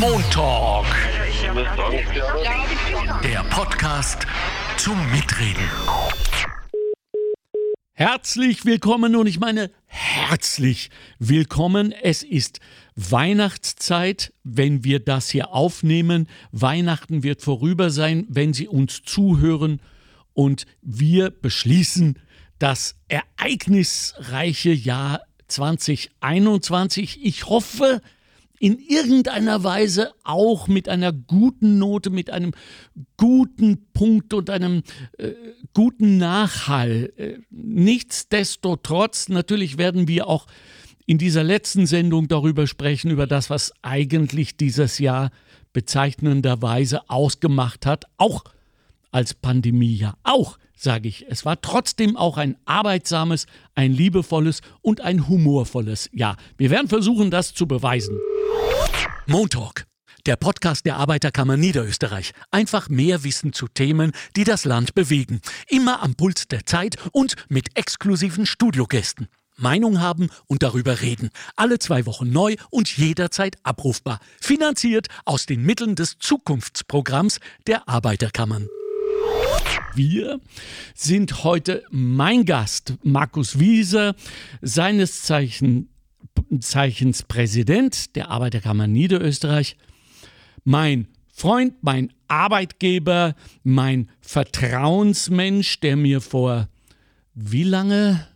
Montalk. Der Podcast zum Mitreden. Herzlich willkommen und ich meine herzlich willkommen. Es ist Weihnachtszeit, wenn wir das hier aufnehmen. Weihnachten wird vorüber sein, wenn Sie uns zuhören und wir beschließen das ereignisreiche Jahr 2021. Ich hoffe, in irgendeiner Weise auch mit einer guten Note, mit einem guten Punkt und einem äh, guten Nachhall. Äh, nichtsdestotrotz, natürlich werden wir auch in dieser letzten Sendung darüber sprechen, über das, was eigentlich dieses Jahr bezeichnenderweise ausgemacht hat, auch als Pandemiejahr. Auch, sage ich, es war trotzdem auch ein arbeitsames, ein liebevolles und ein humorvolles Jahr. Wir werden versuchen, das zu beweisen. Montalk, der Podcast der Arbeiterkammer Niederösterreich. Einfach mehr Wissen zu Themen, die das Land bewegen. Immer am Puls der Zeit und mit exklusiven Studiogästen. Meinung haben und darüber reden. Alle zwei Wochen neu und jederzeit abrufbar. Finanziert aus den Mitteln des Zukunftsprogramms der Arbeiterkammern. Wir sind heute mein Gast, Markus Wieser, seines Zeichen Zeichens Präsident der Arbeiterkammer Niederösterreich, mein Freund, mein Arbeitgeber, mein Vertrauensmensch, der mir vor wie lange,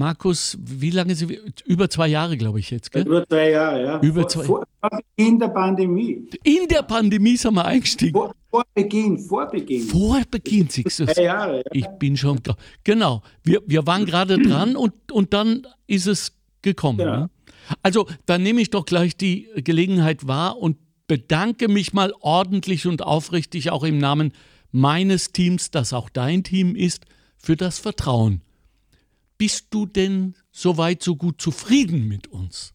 Markus, wie lange sind wir? Über zwei Jahre, glaube ich jetzt, gell? Über zwei Jahre, ja. Über zwei vor, vor Beginn der Pandemie. In der Pandemie sind wir eingestiegen. Vor, vor Beginn, vor Beginn. Vor Beginn, siehst du Zwei Jahre, ja. Ich bin schon klar. Genau, wir, wir waren gerade dran und, und dann ist es gekommen. Ja. Ne? Also, dann nehme ich doch gleich die Gelegenheit wahr und bedanke mich mal ordentlich und aufrichtig auch im Namen meines Teams, das auch dein Team ist, für das Vertrauen. Bist du denn soweit so gut zufrieden mit uns?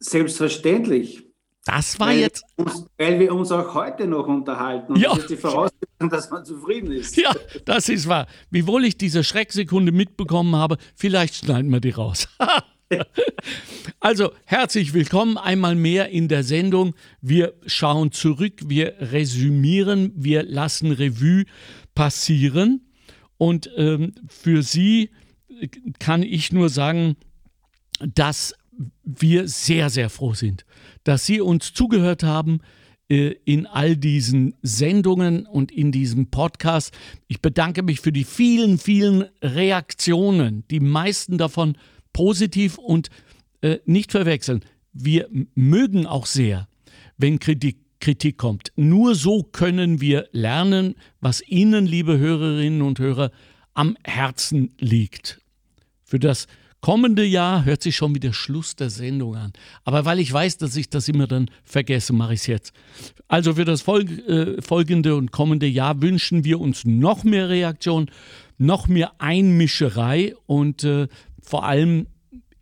Selbstverständlich. Das war weil, jetzt. uns, weil wir uns auch heute noch unterhalten. Und Ja. das ist die Voraussetzung, dass man zufrieden ist. Ja, das ist wahr. Wiewohl ich diese Schrecksekunde mitbekommen habe, vielleicht schneiden wir die raus. also, herzlich willkommen einmal mehr in der Sendung. Wir schauen zurück, wir resümieren, wir lassen Revue passieren. Und ähm, für Sie kann ich nur sagen, dass wir sehr, sehr froh sind, dass Sie uns zugehört haben äh, in all diesen Sendungen und in diesem Podcast. Ich bedanke mich für die vielen, vielen Reaktionen, die meisten davon positiv und äh, nicht verwechseln. Wir mögen auch sehr, wenn Kritik, Kritik kommt. Nur so können wir lernen, was Ihnen, liebe Hörerinnen und Hörer, am Herzen liegt. Für das kommende Jahr hört sich schon wieder Schluss der Sendung an. Aber weil ich weiß, dass ich das immer dann vergesse, mache ich es jetzt. Also für das Folg äh, folgende und kommende Jahr wünschen wir uns noch mehr Reaktion, noch mehr Einmischerei und äh, vor allem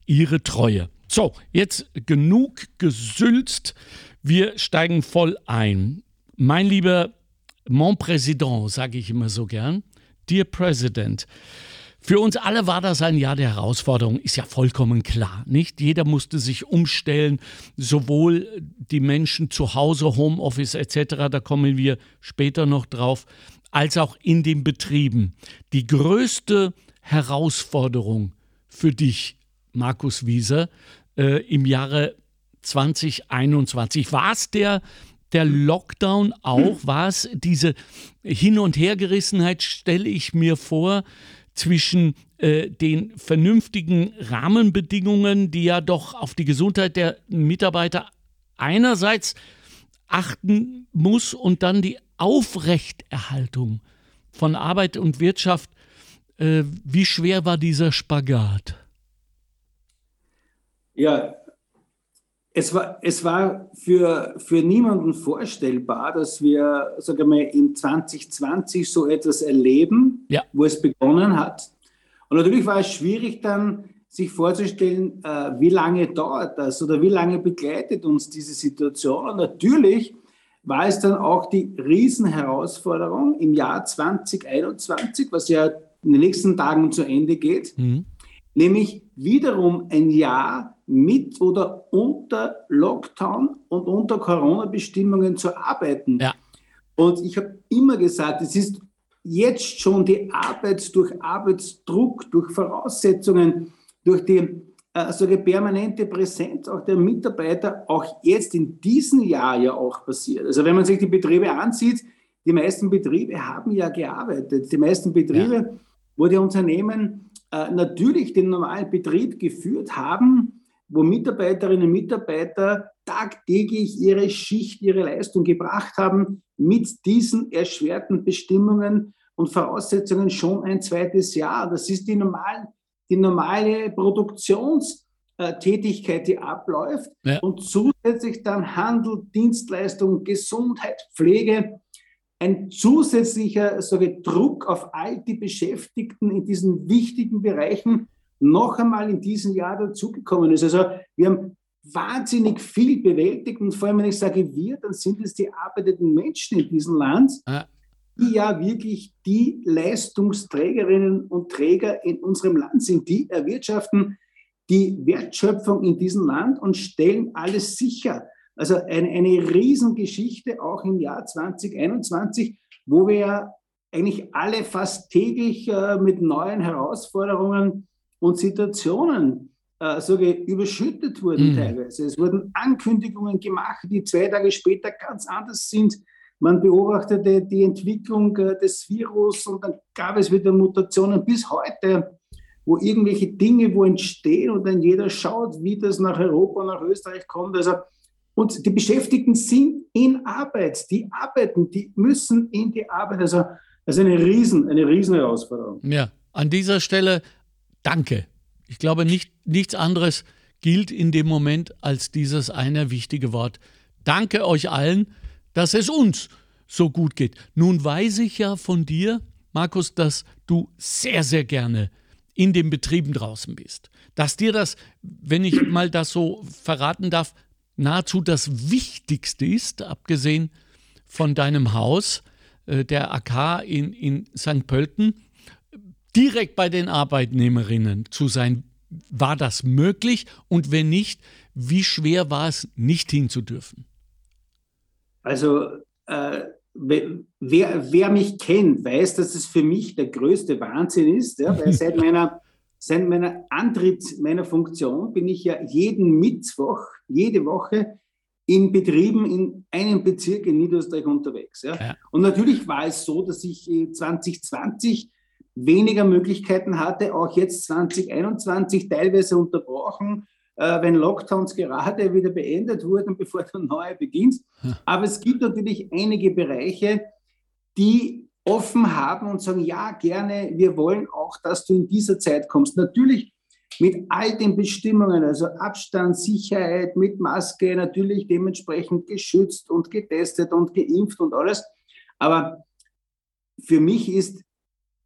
Ihre Treue. So, jetzt genug gesülzt. Wir steigen voll ein. Mein lieber Mon Président, sage ich immer so gern. Dear President, für uns alle war das ein Jahr der Herausforderung, ist ja vollkommen klar. Nicht jeder musste sich umstellen, sowohl die Menschen zu Hause, Homeoffice etc., da kommen wir später noch drauf, als auch in den Betrieben. Die größte Herausforderung für dich, Markus Wieser, äh, im Jahre 2021, war es der, der Lockdown auch? War es diese Hin- und Hergerissenheit, stelle ich mir vor, zwischen äh, den vernünftigen Rahmenbedingungen, die ja doch auf die Gesundheit der Mitarbeiter einerseits achten muss und dann die Aufrechterhaltung von Arbeit und Wirtschaft. Äh, wie schwer war dieser Spagat? Ja, es war, es war für, für niemanden vorstellbar, dass wir, sagen wir, in 2020 so etwas erleben, Ja. wo es begonnen hat. Und natürlich war es schwierig dann, sich vorzustellen, äh, wie lange dauert das oder wie lange begleitet uns diese Situation. Und natürlich war es dann auch die Riesenherausforderung im Jahr 2021, was ja in den nächsten Tagen zu Ende geht, Mhm. Nämlich wiederum ein Jahr mit oder unter Lockdown und unter Corona-Bestimmungen zu arbeiten. Ja. Und ich habe immer gesagt, es ist jetzt schon die Arbeit durch Arbeitsdruck, durch Voraussetzungen, durch die also die permanente Präsenz auch der Mitarbeiter auch jetzt in diesem Jahr ja auch passiert. Also wenn man sich die Betriebe ansieht, die meisten Betriebe haben ja gearbeitet. Die meisten Betriebe, ja. wo die Unternehmen äh, natürlich den normalen Betrieb geführt haben, wo Mitarbeiterinnen und Mitarbeiter tagtäglich ihre Schicht, ihre Leistung gebracht haben, mit diesen erschwerten Bestimmungen und Voraussetzungen schon ein zweites Jahr. Das ist die, normalen, die normale Produktionstätigkeit, die abläuft ja. und zusätzlich dann Handel, Dienstleistung, Gesundheit, Pflege, ein zusätzlicher sage, Druck auf all die Beschäftigten in diesen wichtigen Bereichen noch einmal in diesem Jahr dazugekommen ist. Also wir haben wahnsinnig viel bewältigt und vor allem, wenn ich sage wir, dann sind es die arbeitenden Menschen in diesem Land, die ja wirklich die Leistungsträgerinnen und Träger in unserem Land sind, die erwirtschaften die Wertschöpfung in diesem Land und stellen alles sicher. Also eine, eine Riesengeschichte auch im Jahr 2021, wo wir ja eigentlich alle fast täglich äh, mit neuen Herausforderungen und Situationen äh, sage, überschüttet wurden mhm. teilweise. Es wurden Ankündigungen gemacht, die zwei Tage später ganz anders sind. Man beobachtete die Entwicklung äh, des Virus und dann gab es wieder Mutationen bis heute, wo irgendwelche Dinge wo entstehen und dann jeder schaut, wie das nach Europa, nach Österreich kommt. Also und die Beschäftigten sind in Arbeit, die arbeiten, die müssen in die Arbeit. Also, ist eine riesen, eine riesen Herausforderung. Ja, an dieser Stelle danke. Ich glaube, nicht, nichts anderes gilt in dem Moment als dieses eine wichtige Wort. Danke euch allen, dass es uns so gut geht. Nun weiß ich ja von dir, Markus, dass du sehr, sehr gerne in den Betrieben draußen bist. Dass dir das, wenn ich mal das so verraten darf, nahezu das Wichtigste ist, abgesehen von deinem Haus, äh, der AK in, in St. Pölten, direkt bei den Arbeitnehmerinnen zu sein. War das möglich? Und wenn nicht, wie schwer war es, nicht hinzudürfen? Also, äh, wer, wer mich kennt, weiß, dass es für mich der größte Wahnsinn ist, ja, weil seit meiner Seit meiner Antritt meiner Funktion bin ich ja jeden Mittwoch, jede Woche in Betrieben in einem Bezirk in Niederösterreich unterwegs. Ja. ja. Und natürlich war es so, dass ich 2020 weniger Möglichkeiten hatte, auch jetzt 2021 teilweise unterbrochen, äh, wenn Lockdowns gerade wieder beendet wurden, bevor der neue beginnt. Hm. Aber es gibt natürlich einige Bereiche, die offen haben und sagen, ja, gerne, wir wollen auch, dass du in dieser Zeit kommst. Natürlich mit all den Bestimmungen, also Abstand, Sicherheit, mit Maske, natürlich dementsprechend geschützt und getestet und geimpft und alles. Aber für mich ist,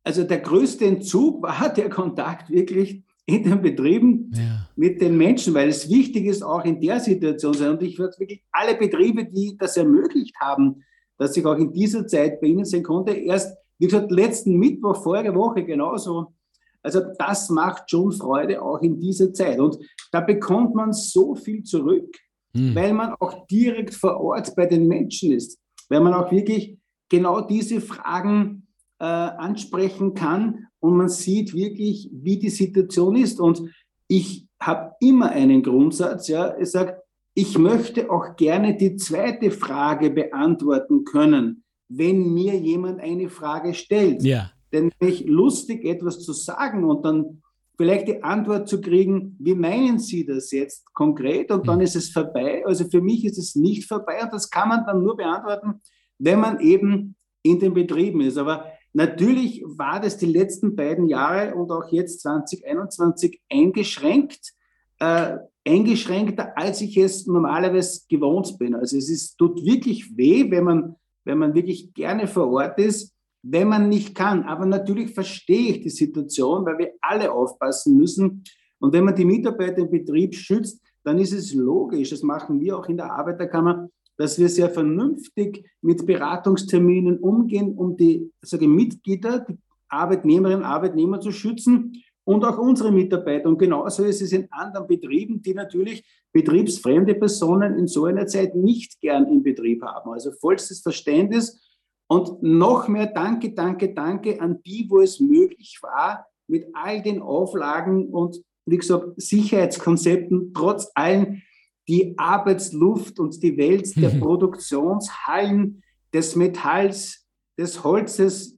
also der größte Entzug war der Kontakt wirklich in den Betrieben ja. mit den Menschen, weil es wichtig ist, auch in der Situation sein. Und ich würde wirklich alle Betriebe, die das ermöglicht haben, dass ich auch in dieser Zeit bei Ihnen sein konnte. Erst, wie gesagt, letzten Mittwoch, vorige Woche genauso. Also das macht schon Freude auch in dieser Zeit. Und da bekommt man so viel zurück, hm. weil man auch direkt vor Ort bei den Menschen ist, weil man auch wirklich genau diese Fragen äh, ansprechen kann und man sieht wirklich, wie die Situation ist. Und ich habe immer einen Grundsatz, ja, ich sage, ich möchte auch gerne die zweite Frage beantworten können, wenn mir jemand eine Frage stellt. Ja. Denn ich lustig etwas zu sagen und dann vielleicht die Antwort zu kriegen, wie meinen Sie das jetzt konkret? Und dann mhm. ist es vorbei. Also für mich ist es nicht vorbei und das kann man dann nur beantworten, wenn man eben in den Betrieben ist. Aber natürlich war das die letzten beiden Jahre und auch jetzt 2021 eingeschränkt. Äh, eingeschränkter, als ich es normalerweise gewohnt bin. Also es ist, tut wirklich weh, wenn man, wenn man wirklich gerne vor Ort ist, wenn man nicht kann. Aber natürlich verstehe ich die Situation, weil wir alle aufpassen müssen. Und wenn man die Mitarbeiter im Betrieb schützt, dann ist es logisch, das machen wir auch in der Arbeiterkammer, dass wir sehr vernünftig mit Beratungsterminen umgehen, um die sage, Mitglieder, die Arbeitnehmerinnen und Arbeitnehmer zu schützen und auch unsere Mitarbeiter. Und genauso ist es in anderen Betrieben, die natürlich betriebsfremde Personen in so einer Zeit nicht gern im Betrieb haben. Also vollstes Verständnis und noch mehr Danke, Danke, Danke an die, wo es möglich war, mit all den Auflagen und, wie gesagt, Sicherheitskonzepten, trotz allem die Arbeitsluft und die Welt der. Produktionshallen, des Metalls, des Holzes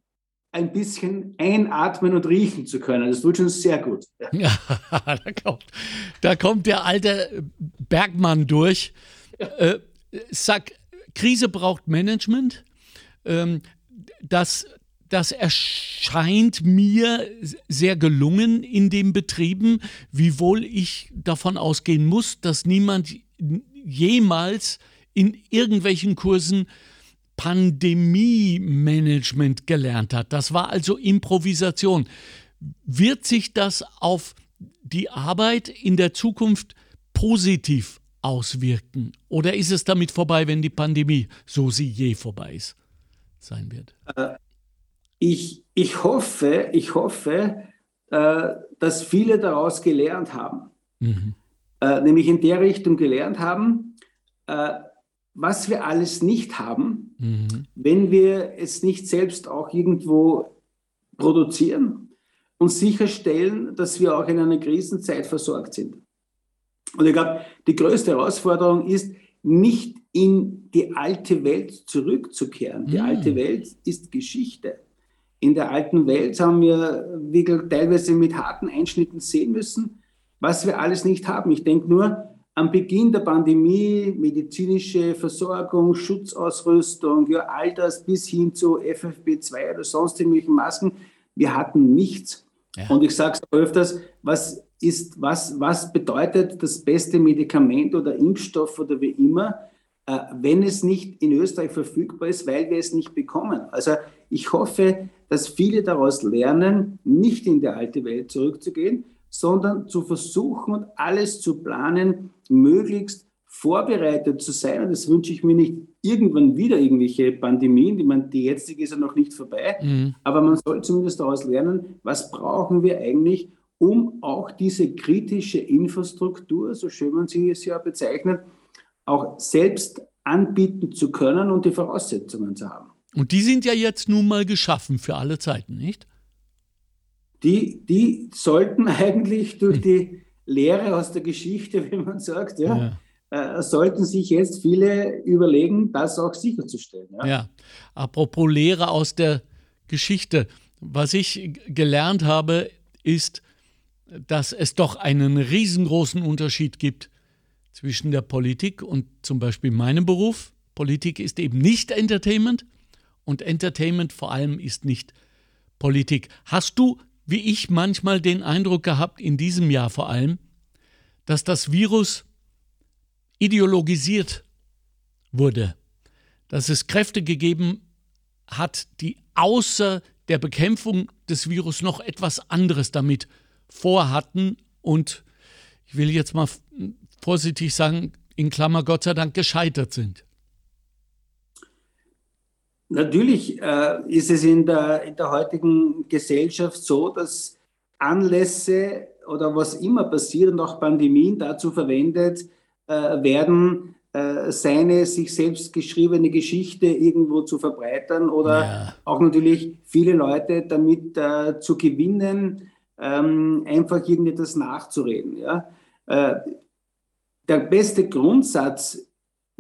ein bisschen einatmen und riechen zu können. Das tut schon sehr gut. Ja. ja da, kommt, da, kommt, der alte Bergmann durch. Ja. Äh, sag, Krise braucht Management. Ähm, das, das erscheint mir sehr gelungen in den Betrieben, wiewohl ich davon ausgehen muss, dass niemand jemals in irgendwelchen Kursen Pandemie-Management gelernt hat. Das war also Improvisation. Wird sich das auf die Arbeit in der Zukunft positiv auswirken? Oder ist es damit vorbei, wenn die Pandemie, so sie je vorbei ist, sein wird? Äh, ich, ich hoffe, ich hoffe, äh, dass viele daraus gelernt haben. Mhm. Äh, nämlich in der Richtung gelernt haben, was wir alles nicht haben, mhm. wenn wir es nicht selbst auch irgendwo produzieren und sicherstellen, dass wir auch in einer Krisenzeit versorgt sind. Und ich glaube, die größte Herausforderung ist, nicht in die alte Welt zurückzukehren. Die mhm. alte Welt ist Geschichte. In der alten Welt haben wir wirklich teilweise mit harten Einschnitten sehen müssen, was wir alles nicht haben. Ich denke nur am Beginn der Pandemie medizinische Versorgung, Schutzausrüstung, ja, all das bis hin zu FFP2 oder sonst irgendwelchen Masken. Wir hatten nichts. Ja. Und ich sage es öfters, was ist, was, was bedeutet das beste Medikament oder Impfstoff oder wie immer, äh, wenn es nicht in Österreich verfügbar ist, weil wir es nicht bekommen. Also ich hoffe, dass viele daraus lernen, nicht in die alte Welt zurückzugehen, sondern zu versuchen und alles zu planen, möglichst vorbereitet zu sein. Und das wünsche ich mir nicht irgendwann wieder irgendwelche Pandemien, die man, die jetzige ist ja noch nicht vorbei. Mhm. Aber man soll zumindest daraus lernen, was brauchen wir eigentlich, um auch diese kritische Infrastruktur, so schön man sie es ja bezeichnet, auch selbst anbieten zu können und die Voraussetzungen zu haben. Und die sind ja jetzt nun mal geschaffen für alle Zeiten, nicht? die, die sollten eigentlich durch die Lehre aus der Geschichte, wie man sagt, ja, ja. Äh, sollten sich jetzt viele überlegen, das auch sicherzustellen. Ja. ja, apropos Lehre aus der Geschichte. Was ich gelernt habe, ist, dass es doch einen riesengroßen Unterschied gibt zwischen der Politik und zum Beispiel meinem Beruf. Politik ist eben nicht Entertainment und Entertainment vor allem ist nicht Politik. Hast du wie ich manchmal den Eindruck gehabt, in diesem Jahr vor allem, dass das Virus ideologisiert wurde, dass es Kräfte gegeben hat, die außer der Bekämpfung des Virus noch etwas anderes damit vorhatten und ich will jetzt mal vorsichtig sagen, in Klammer Gott sei Dank gescheitert sind. Natürlich äh, ist es in der, in der heutigen Gesellschaft so, dass Anlässe oder was immer passiert und auch Pandemien dazu verwendet äh, werden, äh, seine sich selbst geschriebene Geschichte irgendwo zu verbreitern oder ja. auch natürlich viele Leute damit äh, zu gewinnen, ähm, einfach irgendetwas nachzureden. Ja? Äh, der beste Grundsatz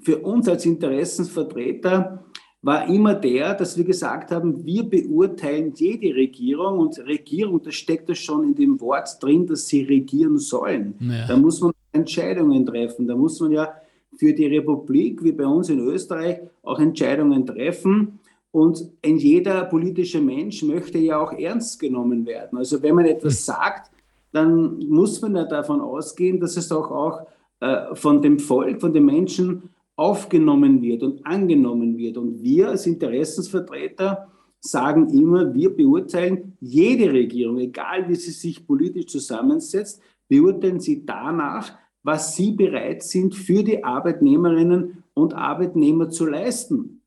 für uns als Interessensvertreter war immer der, dass wir gesagt haben, wir beurteilen jede Regierung und Regierung, das steckt ja schon in dem Wort drin, dass sie regieren sollen. Ja. Da muss man Entscheidungen treffen. Da muss man ja für die Republik, wie bei uns in Österreich, auch Entscheidungen treffen. Und ein jeder politische Mensch möchte ja auch ernst genommen werden. Also wenn man etwas hm. sagt, dann muss man ja davon ausgehen, dass es auch, auch äh, von dem Volk, von den Menschen aufgenommen wird und angenommen wird. Und wir als Interessensvertreter sagen immer, wir beurteilen jede Regierung, egal wie sie sich politisch zusammensetzt, beurteilen sie danach, was sie bereit sind, für die Arbeitnehmerinnen und Arbeitnehmer zu leisten.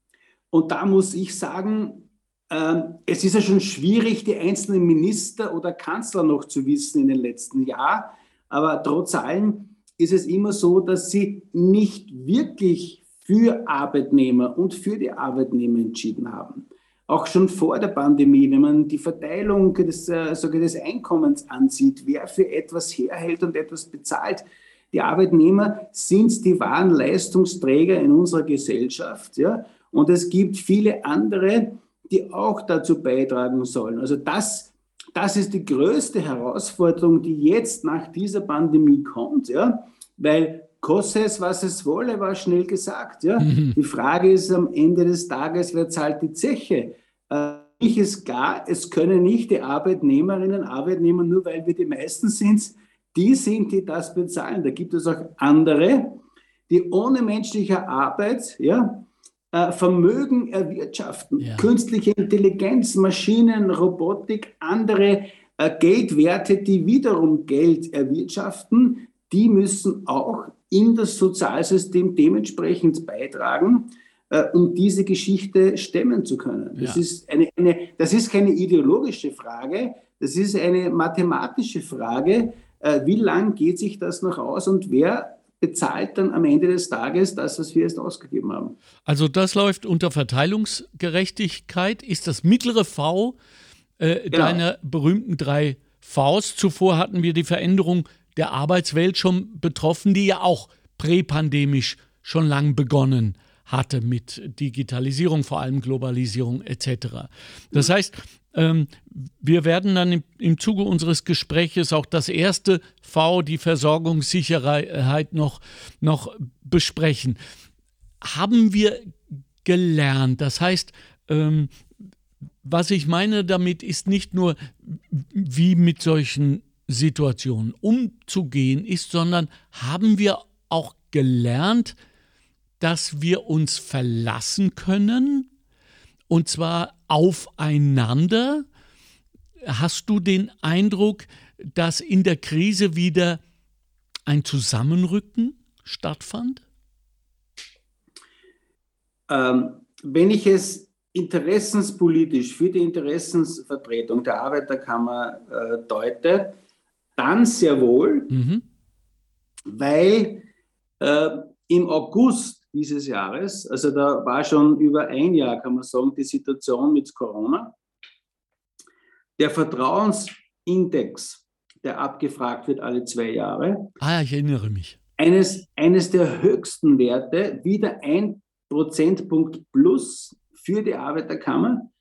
Und da muss ich sagen, ähm, es ist ja schon schwierig, die einzelnen Minister oder Kanzler noch zu wissen in den letzten Jahren. Aber trotz allem ist es immer so, dass sie nicht wirklich für Arbeitnehmer und für die Arbeitnehmer entschieden haben. Auch schon vor der Pandemie, wenn man die Verteilung des, äh, des Einkommens ansieht, wer für etwas herhält und etwas bezahlt, die Arbeitnehmer sind die wahren Leistungsträger in unserer Gesellschaft. Ja? Und es gibt viele andere, die auch dazu beitragen sollen. Also das, das ist die größte Herausforderung, die jetzt nach dieser Pandemie kommt, ja, weil koste es, was es wolle, war schnell gesagt. Ja. Mhm. Die Frage ist am Ende des Tages, wer zahlt die Zeche? Äh, ich ist klar, es können nicht die Arbeitnehmerinnen und Arbeitnehmer, nur weil wir die meisten sind, die sind, die das bezahlen. Da gibt es auch andere, die ohne menschliche Arbeit, ja, Vermögen erwirtschaften. Ja. Künstliche Intelligenz, Maschinen, Robotik, andere äh, Geldwerte, die wiederum Geld erwirtschaften, die müssen auch in das Sozialsystem dementsprechend beitragen, äh, um diese Geschichte stemmen zu können. Das, ja. ist eine, eine, das ist keine ideologische Frage, das ist eine mathematische Frage. Äh, wie lang geht sich das noch aus und wer bezahlt dann am Ende des Tages das, was wir jetzt ausgegeben haben. Also das läuft unter Verteilungsgerechtigkeit. Ist das mittlere V äh, genau. deiner berühmten drei Vs? Zuvor hatten wir die Veränderung der Arbeitswelt schon betroffen, die ja auch präpandemisch schon lang begonnen hatte mit Digitalisierung, vor allem Globalisierung etc. Das heißt, ähm, wir werden dann im, im Zuge unseres Gespräches auch das erste V, die Versorgungssicherheit, noch, noch besprechen. Haben wir gelernt? Das heißt, ähm, was ich meine damit ist nicht nur, wie mit solchen Situationen umzugehen ist, sondern haben wir auch gelernt, dass wir uns verlassen können und zwar aufeinander. Hast du den Eindruck, dass in der Krise wieder ein Zusammenrücken stattfand? Ähm, wenn ich es interessenspolitisch für die Interessensvertretung der Arbeiterkammer äh, deute, dann sehr wohl, mhm. weil äh, im August dieses Jahres. Also da war schon über ein Jahr, kann man sagen, die Situation mit Corona. Der Vertrauensindex, der abgefragt wird alle zwei Jahre. Ah, ich erinnere mich. Eines, eines der höchsten Werte, wieder ein Prozentpunkt plus für die Arbeiterkammer.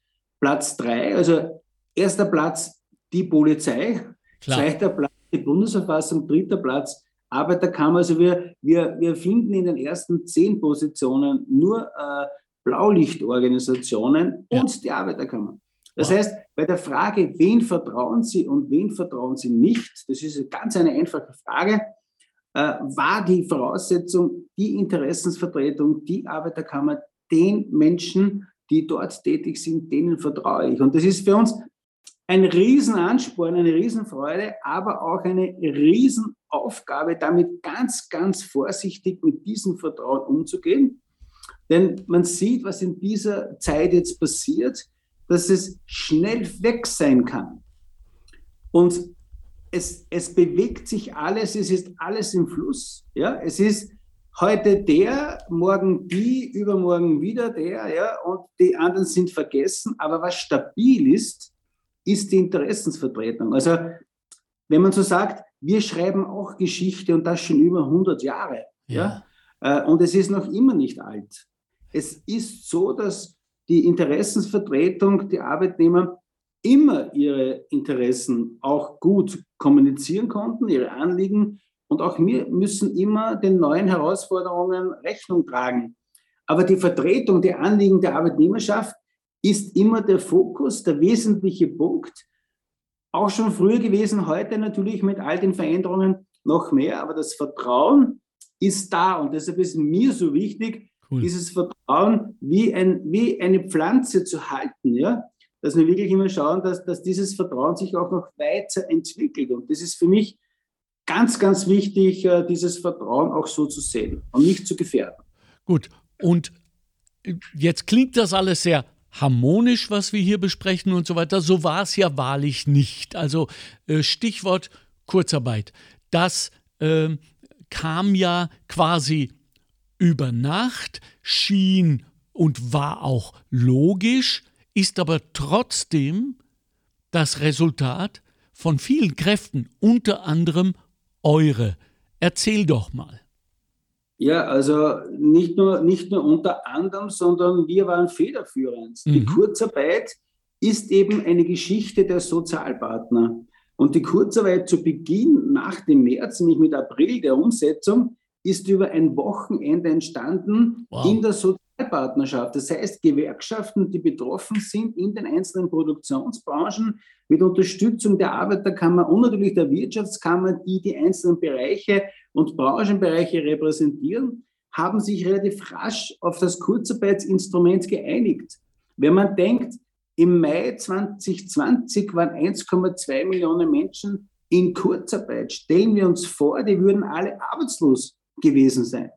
Platz drei, also erster Platz die Polizei, Klar. zweiter Platz die Bundesverfassung, dritter Platz Arbeiterkammer. Also wir, wir, wir finden in den ersten zehn Positionen nur äh, Blaulichtorganisationen ja. und die Arbeiterkammer. Das wow. heißt, bei der Frage, wen vertrauen Sie und wen vertrauen Sie nicht, das ist ganz eine einfache Frage, äh, war die Voraussetzung, die Interessensvertretung, die Arbeiterkammer, den Menschen, die dort tätig sind, denen vertraue ich. Und das ist für uns ein Riesenansporn, eine Riesenfreude, aber auch eine Riesenaufgabe, damit ganz, ganz vorsichtig mit diesem Vertrauen umzugehen. Denn man sieht, was in dieser Zeit jetzt passiert, dass es schnell weg sein kann. Und es, es bewegt sich alles, es ist alles im Fluss. Ja? Es ist heute der, morgen die, übermorgen wieder der, ja? und die anderen sind vergessen. Aber was stabil ist, ist die Interessensvertretung. Also wenn man so sagt, wir schreiben auch Geschichte und das schon über 100 Jahre. Ja. ja? Äh, und es ist noch immer nicht alt. Es ist so, dass die Interessensvertretung, die Arbeitnehmer immer ihre Interessen auch gut kommunizieren konnten, ihre Anliegen. Und auch wir müssen immer den neuen Herausforderungen Rechnung tragen. Aber die Vertretung der Anliegen der Arbeitnehmerschaft ist immer der Fokus, der wesentliche Punkt. Auch schon früher gewesen, heute natürlich mit all den Veränderungen noch mehr, aber das Vertrauen ist da und deshalb ist mir so wichtig, cool. dieses Vertrauen wie, ein, wie eine Pflanze zu halten, ja? dass wir wirklich immer schauen, dass, dass dieses Vertrauen sich auch noch weiter entwickelt. Und das ist für mich ganz, ganz wichtig, äh, dieses Vertrauen auch so zu sehen und nicht zu gefährden. Gut, und jetzt klingt das alles sehr harmonisch, was wir hier besprechen und so weiter. So war es ja wahrlich nicht. Also äh, Stichwort Kurzarbeit. Das äh, kam ja quasi über Nacht, schien und war auch logisch, ist aber trotzdem das Resultat von vielen Kräften, unter anderem eure. Erzähl doch mal. Ja, also nicht nur, nicht nur unter anderem, sondern wir waren federführend. Mhm. Die Kurzarbeit ist eben eine Geschichte der Sozialpartner. Und die Kurzarbeit zu Beginn nach dem März, nämlich mit April der Umsetzung, ist über ein Wochenende entstanden wow. in der Sozialpartnerschaft. Das heißt, Gewerkschaften, die betroffen sind in den einzelnen Produktionsbranchen, mit Unterstützung der Arbeiterkammer und natürlich der Wirtschaftskammer, die die einzelnen Bereiche und Branchenbereiche repräsentieren, haben sich relativ rasch auf das Kurzarbeitsinstrument geeinigt. Wenn man denkt, im Mai 2020 waren 1,2 Millionen Menschen in Kurzarbeit. Stellen wir uns vor, die würden alle arbeitslos gewesen sein.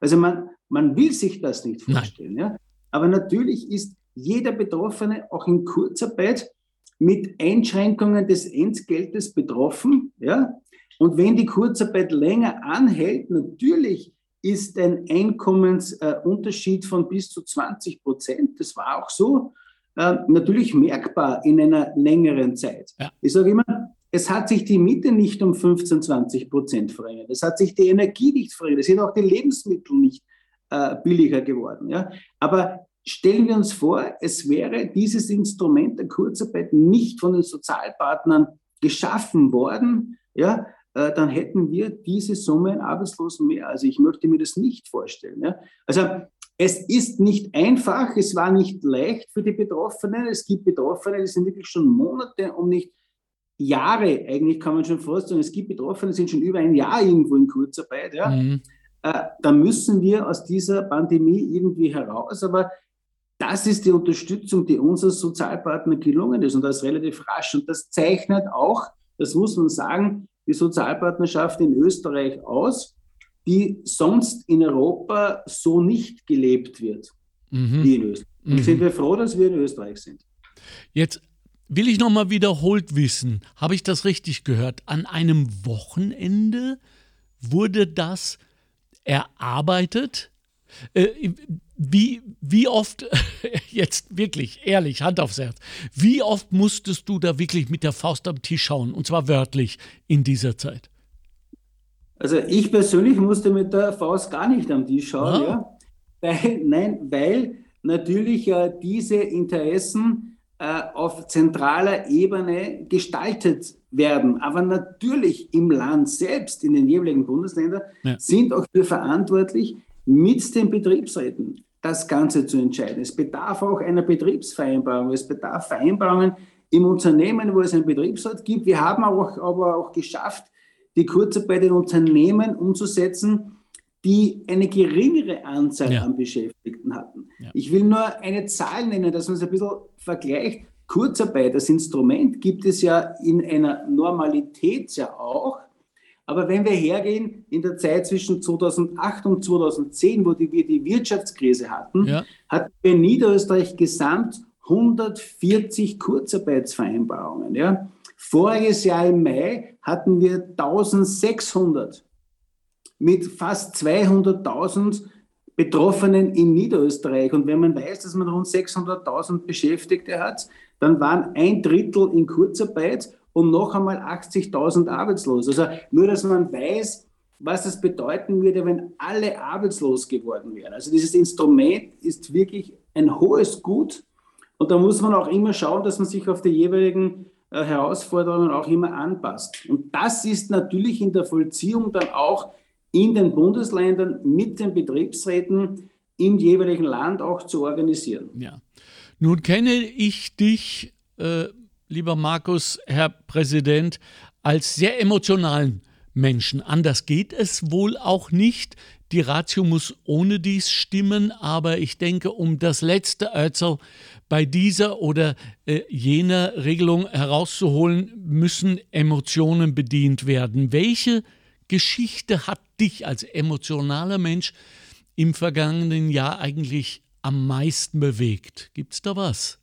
Also man, man will sich das nicht vorstellen. Ja? Aber natürlich ist jeder Betroffene auch in Kurzarbeit mit Einschränkungen des Entgeltes betroffen. Ja? Und wenn die Kurzarbeit länger anhält, natürlich ist ein Einkommensunterschied von bis zu 20 Prozent, das war auch so, äh, natürlich merkbar in einer längeren Zeit. Ja. Ich sage immer, es hat sich die Miete nicht um 15, 20 Prozent verändert. Es hat sich die Energie nicht verändert. Es sind auch die Lebensmittel nicht äh, billiger geworden. Ja? Aber stellen wir uns vor, es wäre dieses Instrument der Kurzarbeit nicht von den Sozialpartnern geschaffen worden, ja, äh, dann hätten wir diese Summe an Arbeitslosen mehr. Also ich möchte mir das nicht vorstellen. Ja? Also es ist nicht einfach, es war nicht leicht für die Betroffenen. Es gibt Betroffene, die sind wirklich schon Monate, um nicht Jahre, eigentlich kann man schon vorstellen, es gibt Betroffene, die sind schon über ein Jahr irgendwo in Kurzarbeit. Ja? Mhm. Äh, da müssen wir aus dieser Pandemie irgendwie heraus. Aber das ist die Unterstützung, die uns als Sozialpartner gelungen ist und das relativ rasch. Und das zeichnet auch, das muss man sagen, die Sozialpartnerschaft in Österreich aus, die sonst in Europa so nicht gelebt wird mhm. wie in Österreich. Mhm. sind wir froh, dass wir in Österreich sind. Jetzt will ich nochmal wiederholt wissen, habe ich das richtig gehört? An einem Wochenende wurde das erarbeitet? Äh, wie, wie oft, jetzt wirklich ehrlich, Hand aufs Herz, wie oft musstest du da wirklich mit der Faust am Tisch schauen, und zwar wörtlich in dieser Zeit? Also ich persönlich musste mit der Faust gar nicht am Tisch schauen, ah. ja. Weil, nein, weil natürlich äh, diese Interessen äh, auf zentraler Ebene gestaltet werden. Aber natürlich im Land selbst, in den jeweiligen Bundesländern, ja. sind auch wir verantwortlich, mit den Betriebsräten das Ganze zu entscheiden. Es bedarf auch einer Betriebsvereinbarung. Es bedarf Vereinbarungen im Unternehmen, wo es einen Betriebsrat gibt. Wir haben auch, aber auch geschafft, die Kurzarbeit in Unternehmen umzusetzen, die eine geringere Anzahl ja. an Beschäftigten hatten. Ja. Ich will nur eine Zahl nennen, dass man es ein bisschen vergleicht. Kurzarbeit, das Instrument gibt es ja in einer Normalität ja auch. Aber wenn wir hergehen in der Zeit zwischen 2008 und 2010, wo die, wir die Wirtschaftskrise hatten, ja. hatten wir in Niederösterreich gesamt 140 Kurzarbeitsvereinbarungen. Ja. Voriges Jahr im Mai hatten wir 1600 mit fast 200.000 Betroffenen in Niederösterreich. Und wenn man weiß, dass man rund 600.000 Beschäftigte hat, dann waren ein Drittel in Kurzarbeit und noch einmal 80.000 arbeitslos. Also nur, dass man weiß, was das bedeuten würde, wenn alle arbeitslos geworden wären. Also dieses Instrument ist wirklich ein hohes Gut und da muss man auch immer schauen, dass man sich auf die jeweiligen äh, Herausforderungen auch immer anpasst. Und das ist natürlich in der Vollziehung dann auch in den Bundesländern mit den Betriebsräten im jeweiligen Land auch zu organisieren. Ja. Nun kenne ich dich, äh, lieber Markus, Herr Präsident, als sehr emotionalen Menschen. Anders geht es wohl auch nicht. Die Ratio muss ohne dies stimmen, aber ich denke, um das letzte Ötzel bei dieser oder äh, jener Regelung herauszuholen, müssen Emotionen bedient werden. Welche Geschichte hat dich als emotionaler Mensch im vergangenen Jahr eigentlich am meisten bewegt? Gibt es da was?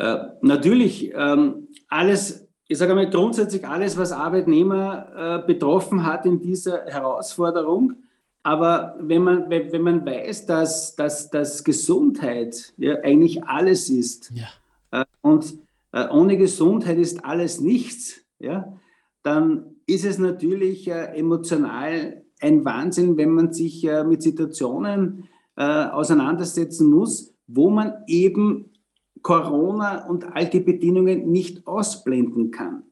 Äh, natürlich, ähm, alles, ich sage mal grundsätzlich alles, was Arbeitnehmer äh, betroffen hat in dieser Herausforderung. Aber wenn man, wenn, wenn man weiß, dass, dass, dass Gesundheit ja, eigentlich alles ist ja. äh, und äh, ohne Gesundheit ist alles nichts, ja, dann ist es natürlich äh, emotional ein Wahnsinn, wenn man sich mit Situationen auseinandersetzen muss, wo man eben Corona und all die Bedingungen nicht ausblenden kann.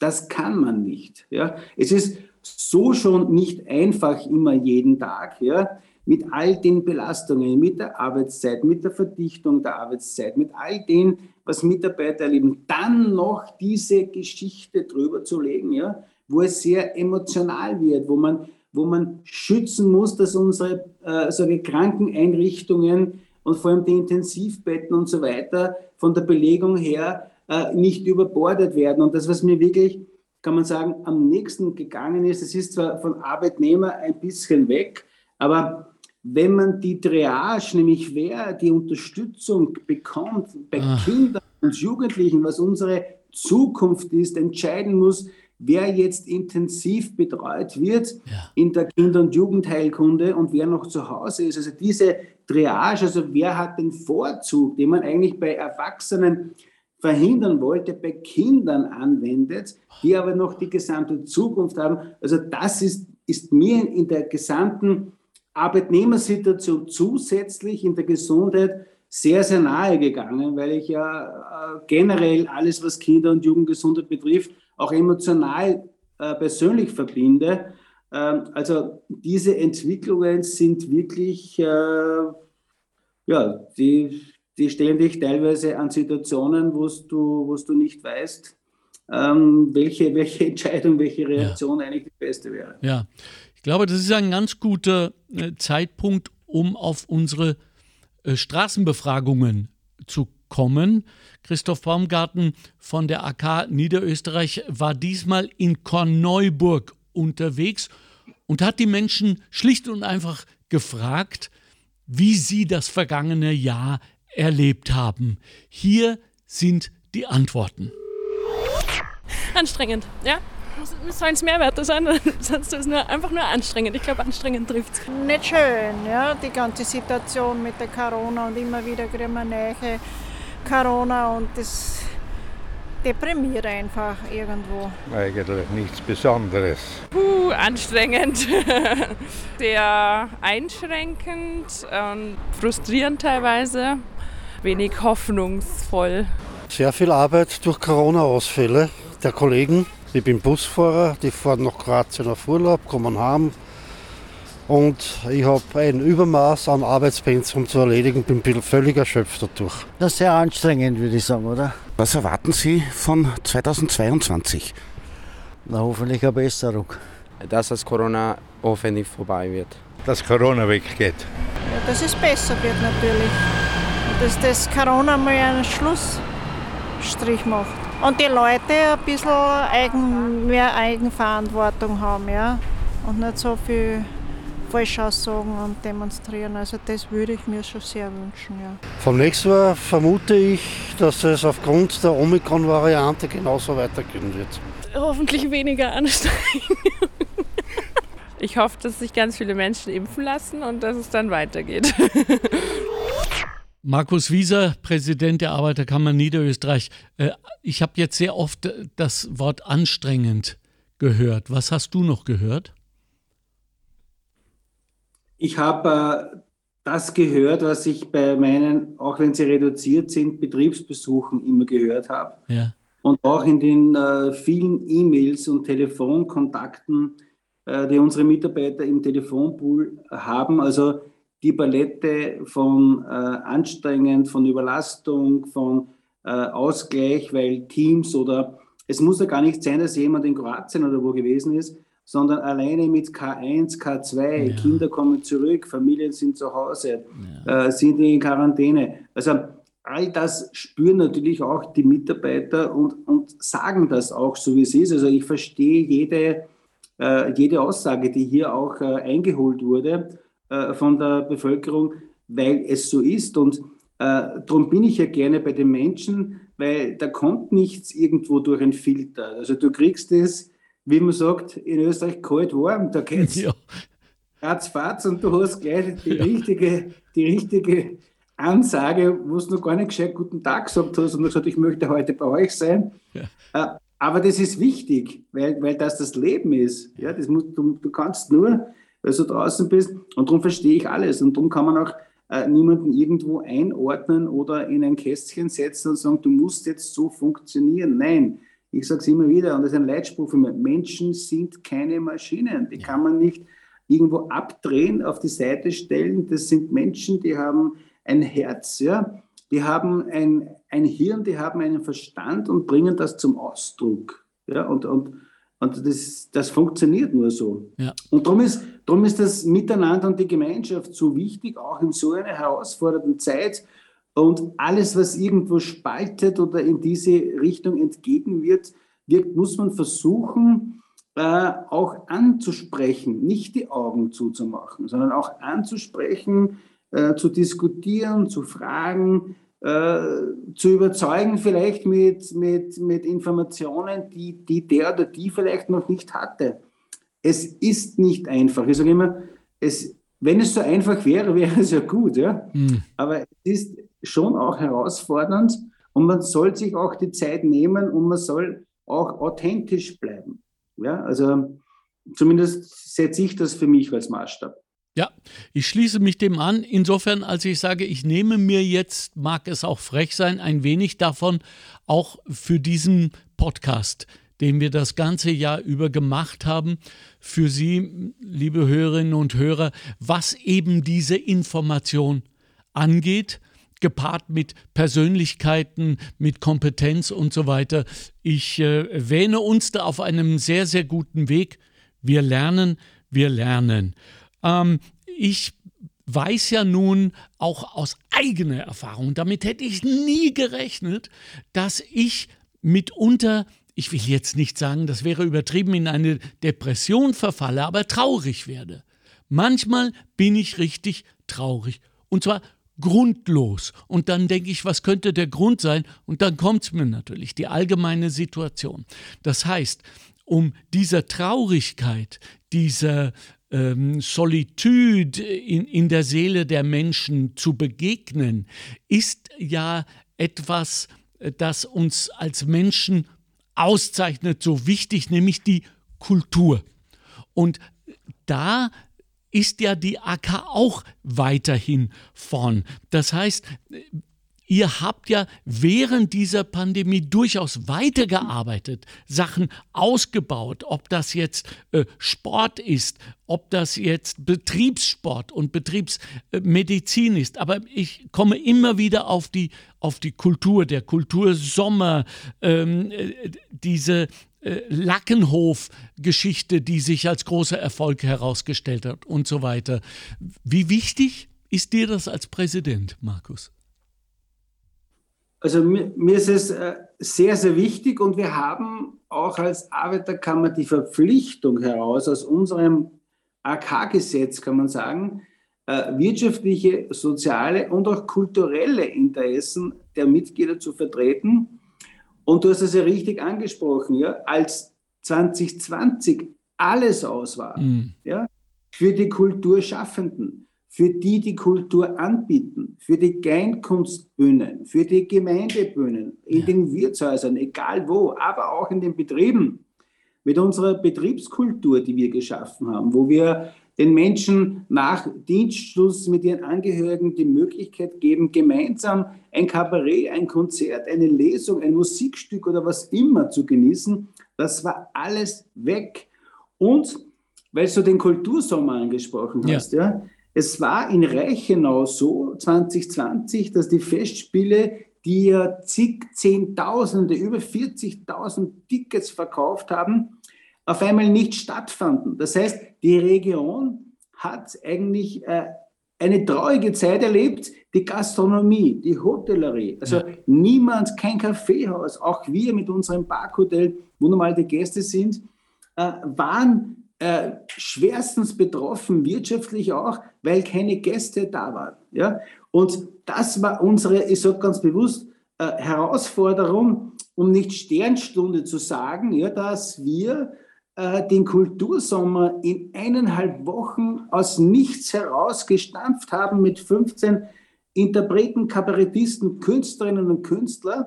Das kann man nicht. Ja. Es ist so schon nicht einfach immer jeden Tag, ja, mit all den Belastungen, mit der Arbeitszeit, mit der Verdichtung der Arbeitszeit, mit all dem, was Mitarbeiter erleben, dann noch diese Geschichte drüber zu legen, ja, wo es sehr emotional wird, wo man, wo man schützen muss, dass unsere äh, sage, Krankeneinrichtungen und vor allem die Intensivbetten und so weiter von der Belegung her äh, nicht überbordet werden. Und das, was mir wirklich, kann man sagen, am nächsten gegangen ist, es ist zwar von Arbeitnehmer ein bisschen weg, aber wenn man die Triage, nämlich wer die Unterstützung bekommt bei Ach. Kindern und Jugendlichen, was unsere Zukunft ist, entscheiden muss, wer jetzt intensiv betreut wird ja. in der Kinder- und Jugendheilkunde und wer noch zu Hause ist. Also diese Triage, also wer hat den Vorzug, den man eigentlich bei Erwachsenen verhindern wollte, bei Kindern anwendet, die aber noch die gesamte Zukunft haben. Also das ist, ist mir in der gesamten Arbeitnehmersituation zusätzlich in der Gesundheit sehr, sehr nahe gegangen, weil ich ja äh, generell alles, was Kinder- und Jugendgesundheit betrifft, auch emotional äh, persönlich verbinde. Ähm, also diese Entwicklungen sind wirklich, äh, ja, die, die stellen dich teilweise an Situationen, wo du, du nicht weißt, ähm, welche, welche Entscheidung, welche Reaktion ja. eigentlich die beste wäre. Ja, ich glaube, das ist ein ganz guter äh, Zeitpunkt, um auf unsere äh, Straßenbefragungen zu kommen. Christoph Baumgarten von der AK Niederösterreich war diesmal in Korneuburg unterwegs und hat die Menschen schlicht und einfach gefragt, wie sie das vergangene Jahr erlebt haben. Hier sind die Antworten. Anstrengend, ja. Sollen es Mehrwerte sein, sonst ist es nur, einfach nur anstrengend. Ich glaube, anstrengend trifft es. Nicht schön, ja, die ganze Situation mit der Corona und immer wieder kriegen wir neue Corona und das deprimiert einfach irgendwo. Eigentlich nichts Besonderes. Puh, anstrengend. Sehr einschränkend und frustrierend teilweise. Wenig hoffnungsvoll. Sehr viel Arbeit durch Corona-Ausfälle der Kollegen. Ich bin Busfahrer, die fahren nach Kroatien auf Urlaub, kommen heim, und ich habe ein Übermaß an Arbeitspensum zu erledigen, bin völlig erschöpft dadurch. Das ist sehr anstrengend, würde ich sagen, oder? Was erwarten Sie von 2022? Na, hoffentlich eine Besserung. Dass das Corona hoffentlich vorbei wird. Dass Corona weggeht. Ja, dass es besser wird natürlich. Und dass das Corona mal einen Schlussstrich macht. Und die Leute ein bisschen Eigen, mehr Eigenverantwortung haben, ja. Und nicht so viel Falschaussagen und demonstrieren. Also das würde ich mir schon sehr wünschen. Ja. Vom nächsten Mal vermute ich, dass es aufgrund der Omikron-Variante genauso weitergehen wird. Hoffentlich weniger anstrengend. Ich hoffe, dass sich ganz viele Menschen impfen lassen und dass es dann weitergeht. Markus Wieser, Präsident der Arbeiterkammer Niederösterreich. Äh, ich habe jetzt sehr oft das Wort anstrengend gehört. Was hast du noch gehört? Ich habe äh, das gehört, was ich bei meinen, auch wenn sie reduziert sind, Betriebsbesuchen immer gehört habe. Ja. Und auch in den äh, vielen E-Mails und Telefonkontakten, äh, die unsere Mitarbeiter im Telefonpool haben. Also die Palette von äh, anstrengend, von Überlastung, von äh, Ausgleich, weil Teams oder es muss ja gar nicht sein, dass jemand in Kroatien oder wo gewesen ist, sondern alleine mit K1, K2, ja. Kinder kommen zurück, Familien sind zu Hause, ja. äh, sind in Quarantäne. Also all das spüren natürlich auch die Mitarbeiter und, und sagen das auch so, wie es ist. Also ich verstehe jede, äh, jede Aussage, die hier auch äh, eingeholt wurde. äh, von der Bevölkerung, weil es so ist. Und äh, darum bin ich ja gerne bei den Menschen, weil da kommt nichts irgendwo durch einen Filter. Also du kriegst es, wie man sagt, in Österreich kalt warm, da geht's ja. ratzfatz und du hast gleich die, ja. richtige, die richtige Ansage, wo du noch gar nicht gescheit guten Tag gesagt hast und gesagt, ich möchte heute bei euch sein. Ja. Äh, aber das ist wichtig, weil, weil das das Leben ist. Ja, das muss, du, du kannst nur, weil du draußen bist und darum verstehe ich alles und darum kann man auch äh, niemanden irgendwo einordnen oder in ein Kästchen setzen und sagen, du musst jetzt so funktionieren. Nein, ich sage es immer wieder und das ist ein Leitspruch für mich, Menschen sind keine Maschinen, die kann man nicht irgendwo abdrehen, auf die Seite stellen. Das sind Menschen, die haben ein Herz, ja, die haben ein, ein Hirn, die haben einen Verstand und bringen das zum Ausdruck. Ja, und, und, und das, das funktioniert nur so. Ja. Und darum ist, darum ist das Miteinander und die Gemeinschaft so wichtig, auch in so einer herausfordernden Zeit. Und alles, was irgendwo spaltet oder in diese Richtung entgegenwirkt, wirkt, muss man versuchen, äh, auch anzusprechen, nicht die Augen zuzumachen, sondern auch anzusprechen, äh, zu diskutieren, zu fragen, äh, zu überzeugen, vielleicht mit, mit, mit Informationen, die, die der oder die vielleicht noch nicht hatte. Es ist nicht einfach. Ich sage immer, es, wenn es so einfach wäre, wäre es ja gut. Ja? Mhm. Aber es ist schon auch herausfordernd und man soll sich auch die Zeit nehmen und man soll auch authentisch bleiben. Ja? Also zumindest setze ich das für mich als Maßstab. Ja, ich schließe mich dem an, insofern, als ich sage, ich nehme mir jetzt, mag es auch frech sein, ein wenig davon auch für diesen Podcast, den wir das ganze Jahr über gemacht haben, für Sie, liebe Hörerinnen und Hörer, was eben diese Information angeht, gepaart mit Persönlichkeiten, mit Kompetenz und so weiter. Ich äh, wähne uns da auf einem sehr, sehr guten Weg. Wir lernen, wir lernen. Ähm, ich weiß ja nun auch aus eigener Erfahrung, damit hätte ich nie gerechnet, dass ich mitunter, ich will jetzt nicht sagen, das wäre übertrieben, in eine Depression verfalle, aber traurig werde. Manchmal bin ich richtig traurig. Und zwar grundlos. Und dann denke ich, was könnte der Grund sein? Und dann kommt es mir natürlich, die allgemeine Situation. Das heißt, um dieser Traurigkeit, dieser ähm, Solitude in, in der Seele der Menschen zu begegnen, ist ja etwas, äh, das uns als Menschen auszeichnet, so wichtig, nämlich die Kultur. Und da ist ja die AK auch weiterhin vorn. Das heißt, Ihr habt ja während dieser Pandemie durchaus weitergearbeitet, Sachen ausgebaut, ob das jetzt äh, Sport ist, ob das jetzt Betriebssport und Betriebsmedizin ist. Aber ich komme immer wieder auf die, auf die Kultur, der Kultursommer, ähm, äh, diese äh, Lackenhof-Geschichte, die sich als großer Erfolg herausgestellt hat und so weiter. Wie wichtig ist dir das als Präsident, Markus? Also mir, mir ist es äh, sehr, sehr wichtig und wir haben auch als Arbeiterkammer die Verpflichtung heraus aus unserem AK-Gesetz, kann man sagen, äh, wirtschaftliche, soziale und auch kulturelle Interessen der Mitglieder zu vertreten. Und du hast es ja richtig angesprochen, ja, als 2020 alles aus war, mhm. ja, für die Kulturschaffenden, für die die Kultur anbieten, für die Kleinkunstbühnen, für die Gemeindebühnen, in ja. den Wirtshäusern, egal wo, aber auch in den Betrieben, mit unserer Betriebskultur, die wir geschaffen haben, wo wir den Menschen nach Dienstschluss mit ihren Angehörigen die Möglichkeit geben, gemeinsam ein Kabarett, ein Konzert, eine Lesung, ein Musikstück oder was immer zu genießen. Das war alles weg. Und weil du den Kultursommer angesprochen hast, ja, ja es war in Reichenau so 2020, dass die Festspiele, die ja zig Zehntausende, über 40.000 Tickets verkauft haben, auf einmal nicht stattfanden. Das heißt, die Region hat eigentlich äh, eine traurige Zeit erlebt. Die Gastronomie, die Hotellerie, also ja. niemand, kein Kaffeehaus, auch wir mit unserem Parkhotel, wo normal die Gäste sind, äh, waren äh, schwerstens betroffen, wirtschaftlich auch, weil keine Gäste da waren. Ja? Und das war unsere, ich sage ganz bewusst, äh, Herausforderung, um nicht Sternstunde zu sagen, ja, dass wir äh, den Kultursommer in eineinhalb Wochen aus nichts heraus gestampft haben mit 15 Interpreten, Kabarettisten, Künstlerinnen und Künstlern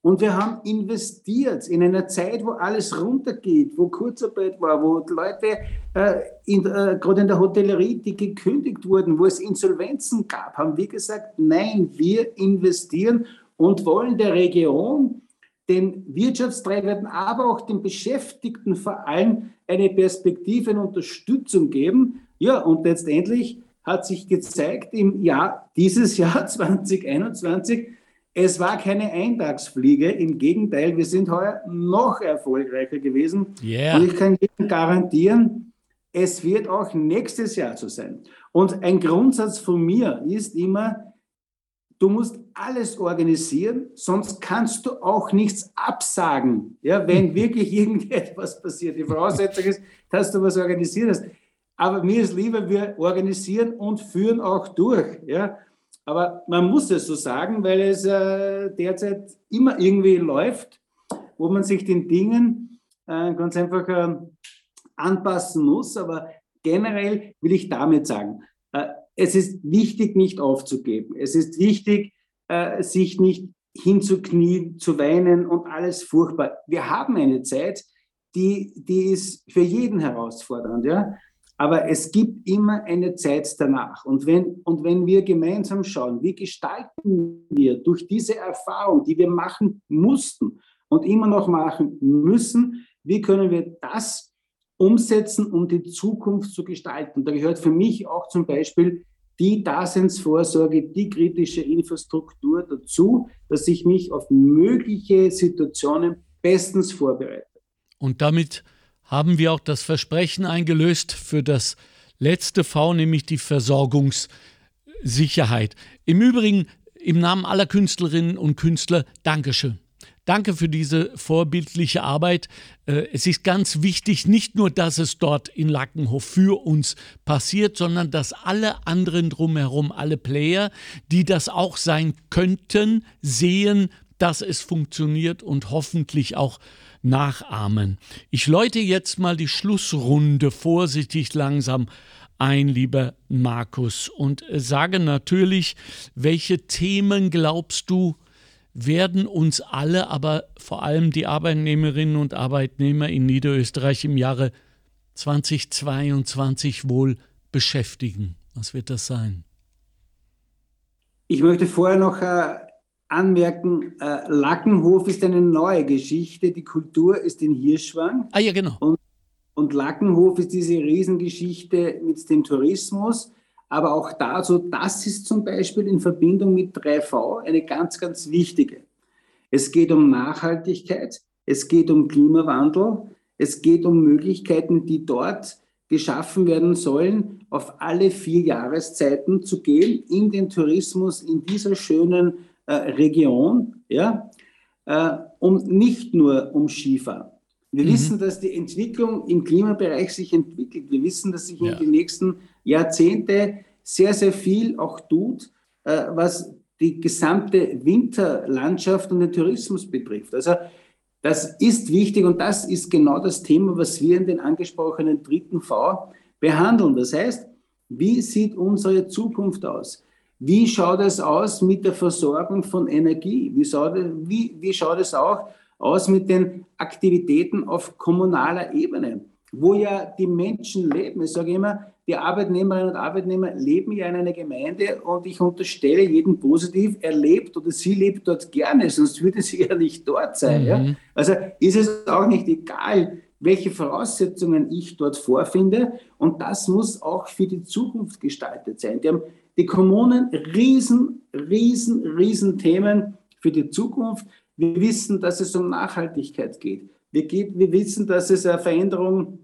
und wir haben investiert in einer Zeit, wo alles runtergeht, wo Kurzarbeit war, wo Leute äh, äh, gerade in der Hotellerie, die gekündigt wurden, wo es Insolvenzen gab, haben wir gesagt, nein, wir investieren und wollen der Region, den Wirtschaftsträgern, aber auch den Beschäftigten vor allem eine Perspektive und Unterstützung geben. Ja, und letztendlich hat sich gezeigt im Jahr, dieses Jahr 2021, Es war keine Eintagsfliege, im Gegenteil, wir sind heuer noch erfolgreicher gewesen. Yeah. Und ich kann jedem garantieren, es wird auch nächstes Jahr so sein. Und ein Grundsatz von mir ist immer, du musst alles organisieren, sonst kannst du auch nichts absagen, ja, wenn wirklich irgendetwas passiert. Die Voraussetzung ist, dass du was organisiert hast. Aber mir ist lieber, wir organisieren und führen auch durch. Ja. Aber man muss es so sagen, weil es äh, derzeit immer irgendwie läuft, wo man sich den Dingen äh, ganz einfach äh, anpassen muss. Aber generell will ich damit sagen, äh, es ist wichtig, nicht aufzugeben. Es ist wichtig, äh, sich nicht hinzuknien, zu weinen und alles furchtbar. Wir haben eine Zeit, die, die ist für jeden herausfordernd. Ja? Aber es gibt immer eine Zeit danach. Und wenn, und wenn wir gemeinsam schauen, wie gestalten wir durch diese Erfahrung, die wir machen mussten und immer noch machen müssen, wie können wir das umsetzen, um die Zukunft zu gestalten? Da gehört für mich auch zum Beispiel die Daseinsvorsorge, die kritische Infrastruktur dazu, dass ich mich auf mögliche Situationen bestens vorbereite. Und damit haben wir auch das Versprechen eingelöst für das letzte V, nämlich die Versorgungssicherheit. Im Übrigen, im Namen aller Künstlerinnen und Künstler, Dankeschön. Danke für diese vorbildliche Arbeit. Äh, es ist ganz wichtig, nicht nur, dass es dort in Lackenhof für uns passiert, sondern dass alle anderen drumherum, alle Player, die das auch sein könnten, sehen, dass es funktioniert und hoffentlich auch nachahmen. Ich läute jetzt mal die Schlussrunde vorsichtig langsam ein, lieber Markus, und sage natürlich, welche Themen glaubst du, werden uns alle, aber vor allem die Arbeitnehmerinnen und Arbeitnehmer in Niederösterreich im Jahre 2022 wohl beschäftigen? Was wird das sein? Ich möchte vorher noch äh, anmerken, äh, Lackenhof ist eine neue Geschichte, die Kultur ist in Hirschwang. Ah ja, genau. Und, und Lackenhof ist diese Riesengeschichte mit dem Tourismus. Aber auch dazu, das ist zum Beispiel in Verbindung mit 3V eine ganz, ganz wichtige. Es geht um Nachhaltigkeit, es geht um Klimawandel, es geht um Möglichkeiten, die dort geschaffen werden sollen, auf alle vier Jahreszeiten zu gehen, in den Tourismus, in dieser schönen äh, Region, ja, äh, um nicht nur um Skifahren. Wir mhm. wissen, dass die Entwicklung im Klimabereich sich entwickelt. Wir wissen, dass sich ja. in den nächsten Jahrzehnten sehr, sehr viel auch tut, äh, was die gesamte Winterlandschaft und den Tourismus betrifft. Also das ist wichtig und das ist genau das Thema, was wir in den angesprochenen dritten V behandeln. Das heißt, wie sieht unsere Zukunft aus? Wie schaut es aus mit der Versorgung von Energie? Wie schaut, wie, wie schaut es auch aus mit den Aktivitäten auf kommunaler Ebene, wo ja die Menschen leben? Ich sage immer, die Arbeitnehmerinnen und Arbeitnehmer leben ja in einer Gemeinde und ich unterstelle jeden positiv, er lebt oder sie lebt dort gerne, sonst würde sie ja nicht dort sein. Mhm. Ja? Also ist es auch nicht egal, welche Voraussetzungen ich dort vorfinde und das muss auch für die Zukunft gestaltet sein. Die haben die Kommunen riesen, riesen, riesen Themen für die Zukunft. Wir wissen, dass es um Nachhaltigkeit geht. Wir, geht, wir wissen, dass es eine Veränderung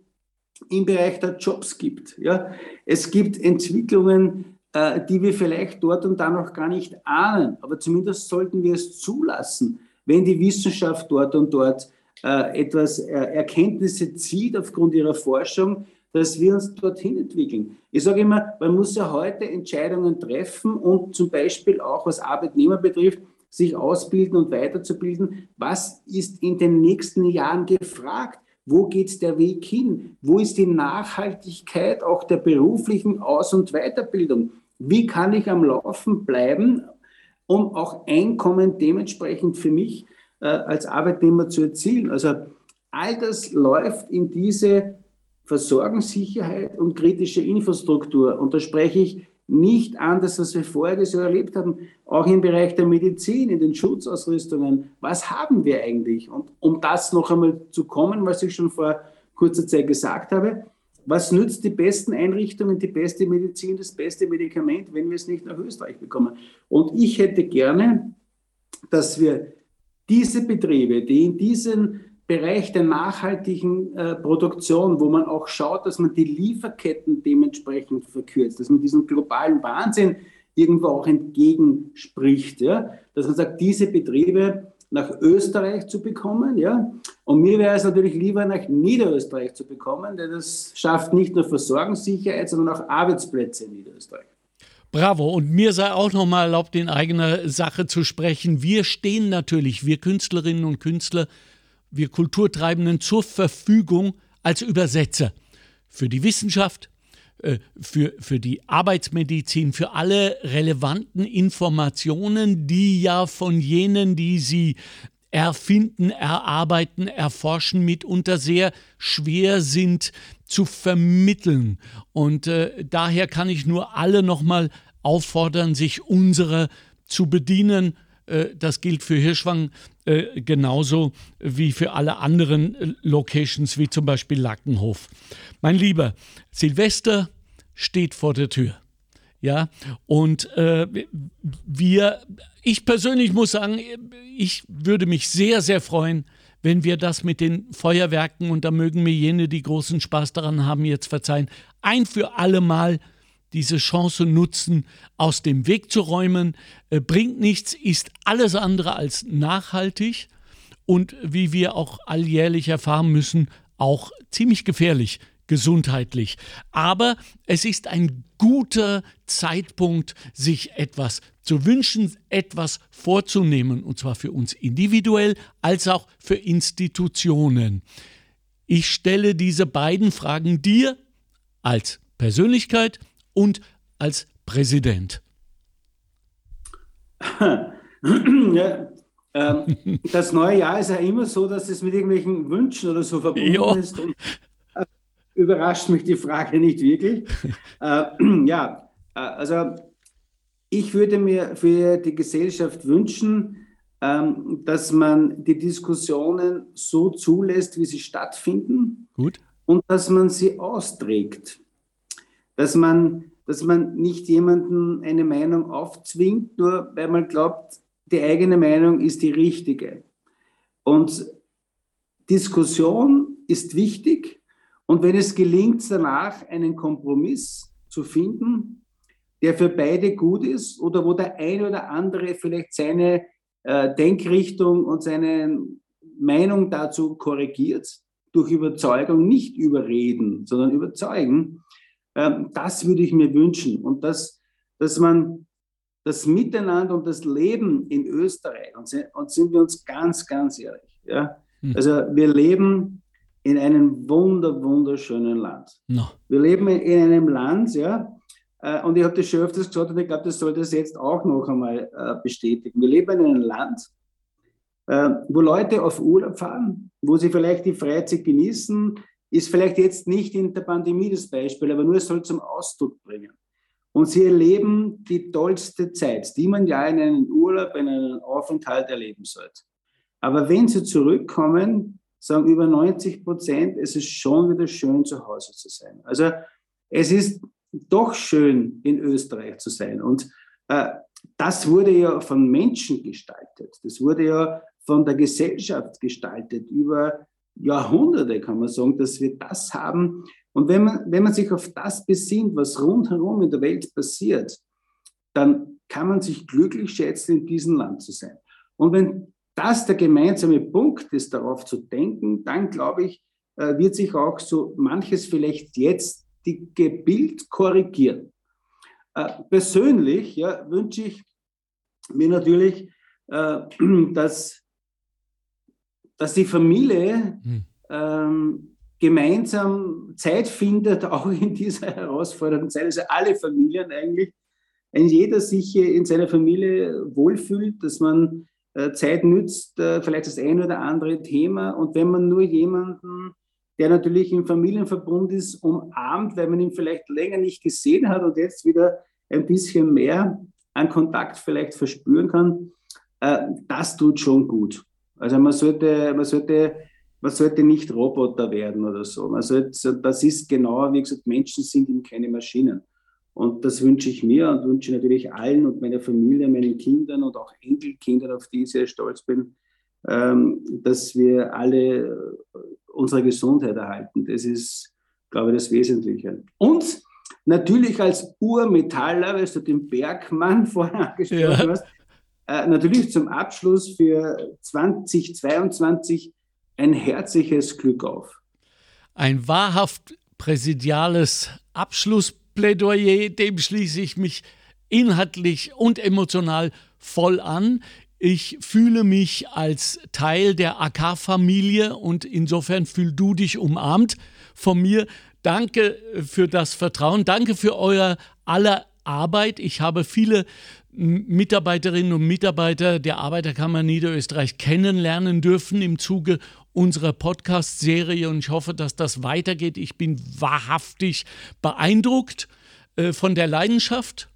im Bereich der Jobs gibt. Ja? Es gibt Entwicklungen, äh, die wir vielleicht dort und da noch gar nicht ahnen, aber zumindest sollten wir es zulassen, wenn die Wissenschaft dort und dort äh, etwas äh, Erkenntnisse zieht aufgrund ihrer Forschung, dass wir uns dorthin entwickeln. Ich sage immer, man muss ja heute Entscheidungen treffen und zum Beispiel auch was Arbeitnehmer betrifft, sich ausbilden und weiterzubilden. Was ist in den nächsten Jahren gefragt? Wo geht der Weg hin? Wo ist die Nachhaltigkeit auch der beruflichen Aus- und Weiterbildung? Wie kann ich am Laufen bleiben, um auch Einkommen dementsprechend für mich äh, als Arbeitnehmer zu erzielen? Also all das läuft in diese Versorgungssicherheit und kritische Infrastruktur. Und da spreche ich nicht an, das, was wir vorher so erlebt haben, auch im Bereich der Medizin, in den Schutzausrüstungen. Was haben wir eigentlich? Und um das noch einmal zu kommen, was ich schon vor kurzer Zeit gesagt habe, was nützt die besten Einrichtungen, die beste Medizin, das beste Medikament, wenn wir es nicht nach Österreich bekommen? Und ich hätte gerne, dass wir diese Betriebe, die in diesen Bereich der nachhaltigen äh, Produktion, wo man auch schaut, dass man die Lieferketten dementsprechend verkürzt, dass man diesen globalen Wahnsinn irgendwo auch entgegenspricht, ja? dass man sagt, diese Betriebe nach Österreich zu bekommen, ja, und mir wäre es natürlich lieber nach Niederösterreich zu bekommen, denn das schafft nicht nur Versorgungssicherheit, sondern auch Arbeitsplätze in Niederösterreich. Bravo. Und mir sei auch noch mal erlaubt, in eigener Sache zu sprechen. Wir stehen natürlich, wir Künstlerinnen und Künstler, wir Kulturtreibenden zur Verfügung als Übersetzer für die Wissenschaft, äh, für, für die Arbeitsmedizin, für alle relevanten Informationen, die ja von jenen, die sie erfinden, erarbeiten, erforschen, mitunter sehr schwer sind zu vermitteln. Und äh, daher kann ich nur alle nochmal auffordern, sich unserer zu bedienen. Äh, das gilt für Hirschwang äh, genauso wie für alle anderen äh, Locations, wie zum Beispiel Lackenhof. Mein Lieber, Silvester steht vor der Tür. Ja, und äh, wir, ich persönlich muss sagen, ich würde mich sehr, sehr freuen, wenn wir das mit den Feuerwerken, und da mögen mir jene, die großen Spaß daran haben, jetzt verzeihen, ein für alle Mal diese Chance nutzen, aus dem Weg zu räumen. Äh, bringt nichts, ist alles andere als nachhaltig und wie wir auch alljährlich erfahren müssen, auch ziemlich gefährlich gesundheitlich. Aber es ist ein guter Zeitpunkt, sich etwas zu wünschen, etwas vorzunehmen, und zwar für uns individuell als auch für Institutionen. Ich stelle diese beiden Fragen dir als Persönlichkeit und als Präsident? Ja, ähm, das neue Jahr ist ja immer so, dass es mit irgendwelchen Wünschen oder so verbunden ja. ist. Und, äh, überrascht mich die Frage nicht wirklich. äh, ja, äh, also ich würde mir für die Gesellschaft wünschen, ähm, dass man die Diskussionen so zulässt, wie sie stattfinden. Gut. Und dass man sie austrägt dass man, dass man nicht jemanden eine Meinung aufzwingt, nur weil man glaubt, die eigene Meinung ist die richtige. Und Diskussion ist wichtig. Und wenn es gelingt, danach einen Kompromiss zu finden, der für beide gut ist oder wo der eine oder andere vielleicht seine äh, Denkrichtung und seine Meinung dazu korrigiert, durch Überzeugung, nicht überreden, sondern überzeugen, das würde ich mir wünschen. Und das, dass man das Miteinander und das Leben in Österreich, und sind, und sind wir uns ganz, ganz ehrlich, ja, hm. also wir leben in einem wunder, wunderschönen Land. No. Wir leben in einem Land, ja, äh, und ich habe das schon öfters gesagt und ich glaube, das sollte das jetzt auch noch einmal äh, bestätigen. Wir leben in einem Land, äh, wo Leute auf Urlaub fahren, wo sie vielleicht die Freizeit genießen, ist vielleicht jetzt nicht in der Pandemie das Beispiel, aber nur es soll zum Ausdruck bringen. Und sie erleben die tollste Zeit, die man ja in einem Urlaub, in einem Aufenthalt erleben sollte. Aber wenn sie zurückkommen, sagen über 90 Prozent, es ist schon wieder schön, zu Hause zu sein. Also es ist doch schön, in Österreich zu sein. Und äh, das wurde ja von Menschen gestaltet. Das wurde ja von der Gesellschaft gestaltet über Jahrhunderte, kann man sagen, dass wir das haben. Und wenn man, wenn man sich auf das besinnt, was rundherum in der Welt passiert, dann kann man sich glücklich schätzen, in diesem Land zu sein. Und wenn das der gemeinsame Punkt ist, darauf zu denken, dann glaube ich, äh, wird sich auch so manches vielleicht jetzt die Gebild korrigieren. Äh, persönlich ja, wünsche ich mir natürlich, äh, dass, dass die Familie hm. ähm, gemeinsam Zeit findet, auch in dieser herausfordernden Zeit, also alle Familien eigentlich, wenn jeder sich in seiner Familie wohlfühlt, dass man äh, Zeit nützt, äh, vielleicht das eine oder andere Thema. Und wenn man nur jemanden, der natürlich im Familienverbund ist, umarmt, weil man ihn vielleicht länger nicht gesehen hat und jetzt wieder ein bisschen mehr an Kontakt vielleicht verspüren kann, äh, das tut schon gut. Also man sollte, man sollte, man sollte nicht Roboter werden oder so. Man sollte, das ist genau, wie gesagt, Menschen sind eben keine Maschinen. Und das wünsche ich mir und wünsche natürlich allen und meiner Familie, meinen Kindern und auch Enkelkindern, auf die ich sehr stolz bin, ähm, dass wir alle unsere Gesundheit erhalten. Das ist, glaube ich, das Wesentliche. Und natürlich als Urmetaller, weil du den Bergmann vorhin angesprochen ja. hast, äh, natürlich zum Abschluss für 2022 ein herzliches Glück auf. Ein wahrhaft präsidiales Abschluss Plädoyer, dem schließe ich mich inhaltlich und emotional voll an. Ich fühle mich als Teil der AK-Familie und insofern fühl du dich umarmt von mir. Danke für das Vertrauen, danke für euer aller Arbeit. Ich habe viele Mitarbeiterinnen und Mitarbeiter der Arbeiterkammer Niederösterreich kennenlernen dürfen im Zuge unserer Podcast-Serie und ich hoffe, dass das weitergeht. Ich bin wahrhaftig beeindruckt äh, von der Leidenschaft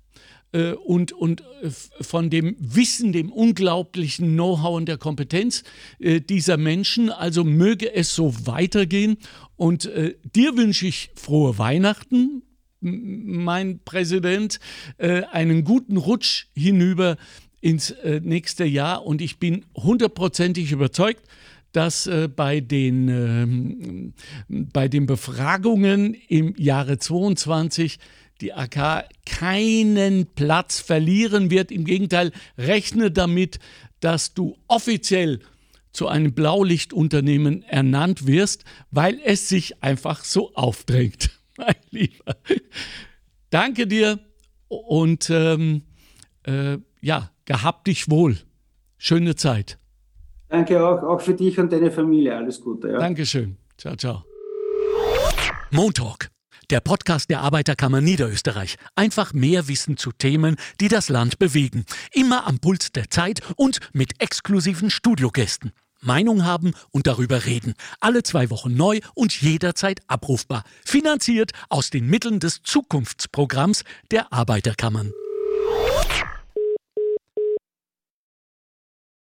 äh, und, und äh, von dem Wissen, dem unglaublichen Know-how und der Kompetenz äh, dieser Menschen. Also möge es so weitergehen. Und äh, dir wünsche ich frohe Weihnachten, mein Präsident, äh, einen guten Rutsch hinüber ins nächste Jahr. Und ich bin hundertprozentig überzeugt, dass äh, bei, den, äh, bei den Befragungen im Jahre 22 die AK keinen Platz verlieren wird. Im Gegenteil, rechne damit, dass du offiziell zu einem Blaulichtunternehmen ernannt wirst, weil es sich einfach so aufdrängt, mein Lieber. Danke dir und ähm, äh, ja, gehabt dich wohl. Schöne Zeit. Danke auch, auch für dich und deine Familie. Alles Gute. Ja. Dankeschön. Ciao, ciao. Montalk, der Podcast der Arbeiterkammer Niederösterreich. Einfach mehr Wissen zu Themen, die das Land bewegen. Immer am Puls der Zeit und mit exklusiven Studiogästen. Meinung haben und darüber reden. Alle zwei Wochen neu und jederzeit abrufbar. Finanziert aus den Mitteln des Zukunftsprogramms der Arbeiterkammern.